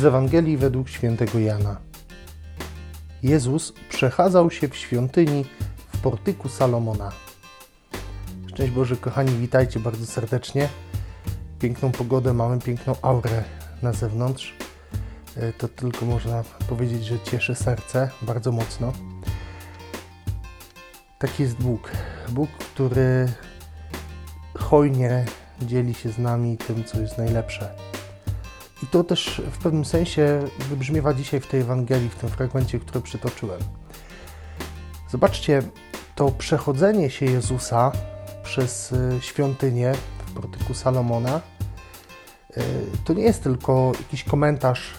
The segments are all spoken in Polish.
Z Ewangelii według świętego Jana. Jezus przechadzał się w świątyni w portyku Salomona. Szczęść Boże, kochani, witajcie bardzo serdecznie. Piękną pogodę, mamy piękną aurę na zewnątrz. E, To tylko można powiedzieć, że cieszy serce bardzo mocno. Taki jest Bóg. Bóg, który hojnie dzieli się z nami tym, co jest najlepsze. I to też w pewnym sensie wybrzmiewa dzisiaj w tej Ewangelii, w tym fragmencie, który przytoczyłem. Zobaczcie, to przechodzenie się Jezusa przez y, świątynię w portyku Salomona y, to nie jest tylko jakiś komentarz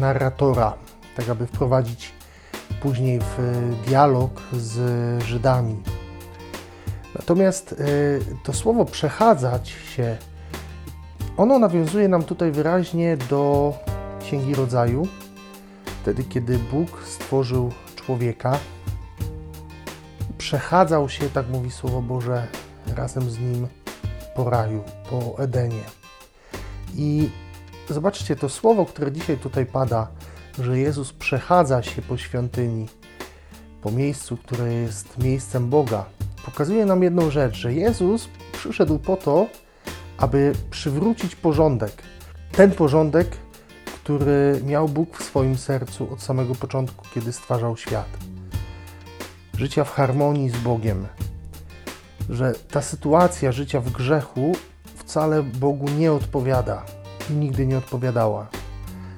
narratora, tak aby wprowadzić później w y, dialog z Żydami. Natomiast to słowo przechadzać się ono nawiązuje nam tutaj wyraźnie do Księgi Rodzaju, wtedy kiedy Bóg stworzył człowieka, przechadzał się, tak mówi Słowo Boże, razem z nim po raju, po Edenie. I zobaczcie, to słowo, które dzisiaj tutaj pada, że Jezus przechadza się po świątyni, po miejscu, które jest miejscem Boga, pokazuje nam jedną rzecz, że Jezus przyszedł po to, aby przywrócić porządek. Ten porządek, który miał Bóg w swoim sercu od samego początku, kiedy stwarzał świat. Życia w harmonii z Bogiem. Że ta sytuacja życia w grzechu wcale Bogu nie odpowiada i nigdy nie odpowiadała.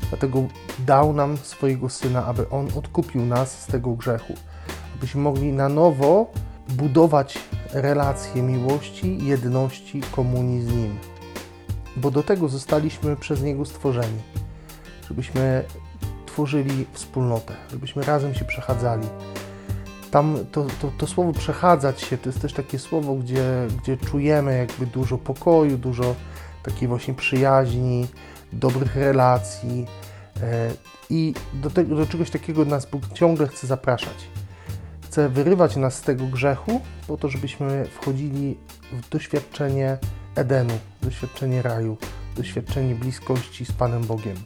Dlatego dał nam swojego syna, aby on odkupił nas z tego grzechu, abyśmy mogli na nowo budować relacje miłości, jedności, komunii z Nim. Bo do tego zostaliśmy przez Niego stworzeni, żebyśmy tworzyli wspólnotę, żebyśmy razem się przechadzali. Tam to, to, to słowo przechadzać się to jest też takie słowo, gdzie, gdzie czujemy jakby dużo pokoju, dużo takiej właśnie przyjaźni, dobrych relacji. E, I do, tego, do czegoś takiego nas Bóg ciągle chce zapraszać chce wyrywać nas z tego grzechu, po to, żebyśmy wchodzili w doświadczenie Edenu, doświadczenie raju, doświadczenie bliskości z Panem Bogiem.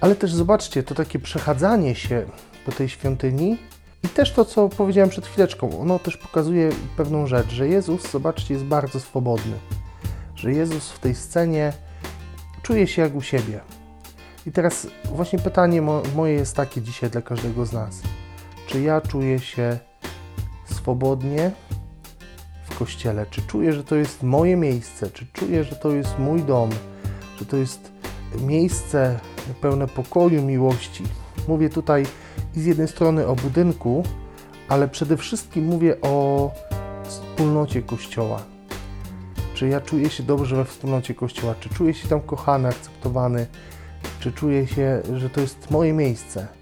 Ale też zobaczcie, to takie przechadzanie się po tej świątyni i też to, co powiedziałem przed chwileczką, ono też pokazuje pewną rzecz, że Jezus, zobaczcie, jest bardzo swobodny. Że Jezus w tej scenie czuje się jak u siebie. I teraz właśnie pytanie mo moje jest takie dzisiaj dla każdego z nas czy ja czuję się swobodnie w kościele? Czy czuję, że to jest moje miejsce? Czy czuję, że to jest mój dom? Że to jest miejsce pełne pokoju, miłości? Mówię tutaj i z jednej strony o budynku, ale przede wszystkim mówię o wspólnocie kościoła. Czy ja czuję się dobrze we wspólnocie kościoła? Czy czuję się tam kochany, akceptowany? Czy czuję się, że to jest moje miejsce?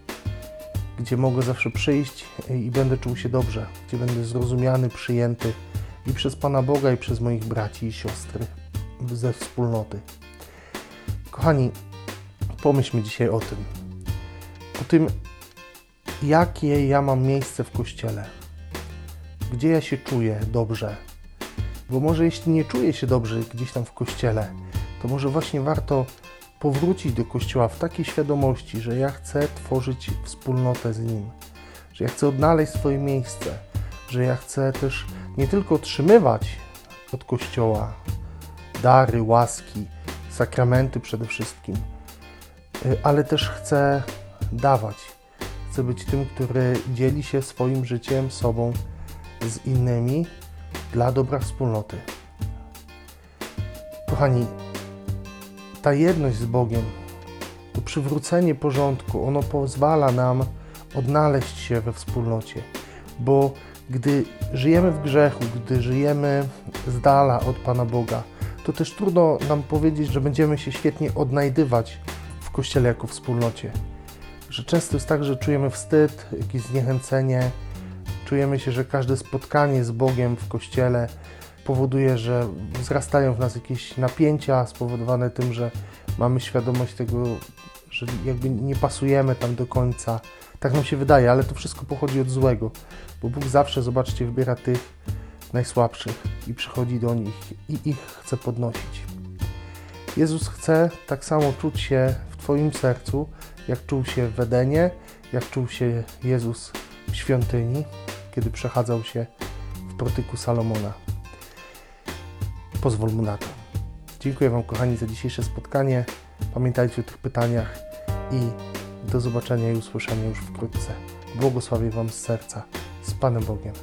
Gdzie mogę zawsze przyjść i będę czuł się dobrze, gdzie będę zrozumiany, przyjęty i przez Pana Boga, i przez moich braci i siostry ze wspólnoty. Kochani, pomyślmy dzisiaj o tym. O tym, jakie ja mam miejsce w kościele, gdzie ja się czuję dobrze. Bo może jeśli nie czuję się dobrze gdzieś tam w kościele, to może właśnie warto powrócić do Kościoła w takiej świadomości, że ja chcę tworzyć wspólnotę z Nim, że ja chcę odnaleźć swoje miejsce, że ja chcę też nie tylko otrzymywać od Kościoła dary, łaski, sakramenty przede wszystkim, y, ale też chcę dawać. Chcę być tym, który dzieli się swoim życiem, sobą z innymi dla dobra wspólnoty. Kochani, ta jedność z Bogiem, to przywrócenie porządku, ono pozwala nam odnaleźć się we wspólnocie, bo gdy żyjemy w grzechu, gdy żyjemy z dala od Pana Boga, to też trudno nam powiedzieć, że będziemy się świetnie odnajdywać w Kościele jako wspólnocie. Że często jest tak, że czujemy wstyd, jakieś zniechęcenie, czujemy się, że każde spotkanie z Bogiem w Kościele powoduje, że wzrastają w nas jakieś napięcia spowodowane tym, że mamy świadomość tego, że jakby nie pasujemy tam do końca. Tak nam się wydaje, ale to wszystko pochodzi od złego, bo Bóg zawsze, zobaczcie, wybiera tych najsłabszych i przychodzi do nich i ich chce podnosić. Jezus chce tak samo czuć się w Twoim sercu, jak czuł się w Edenie, jak czuł się Jezus w świątyni, kiedy przechadzał się w protyku Salomona. Pozwól mu na to. Dziękuję Wam, kochani, za dzisiejsze spotkanie. Pamiętajcie o tych pytaniach i do zobaczenia i usłyszenia już wkrótce. Błogosławię Wam z serca. Z Panem Bogiem.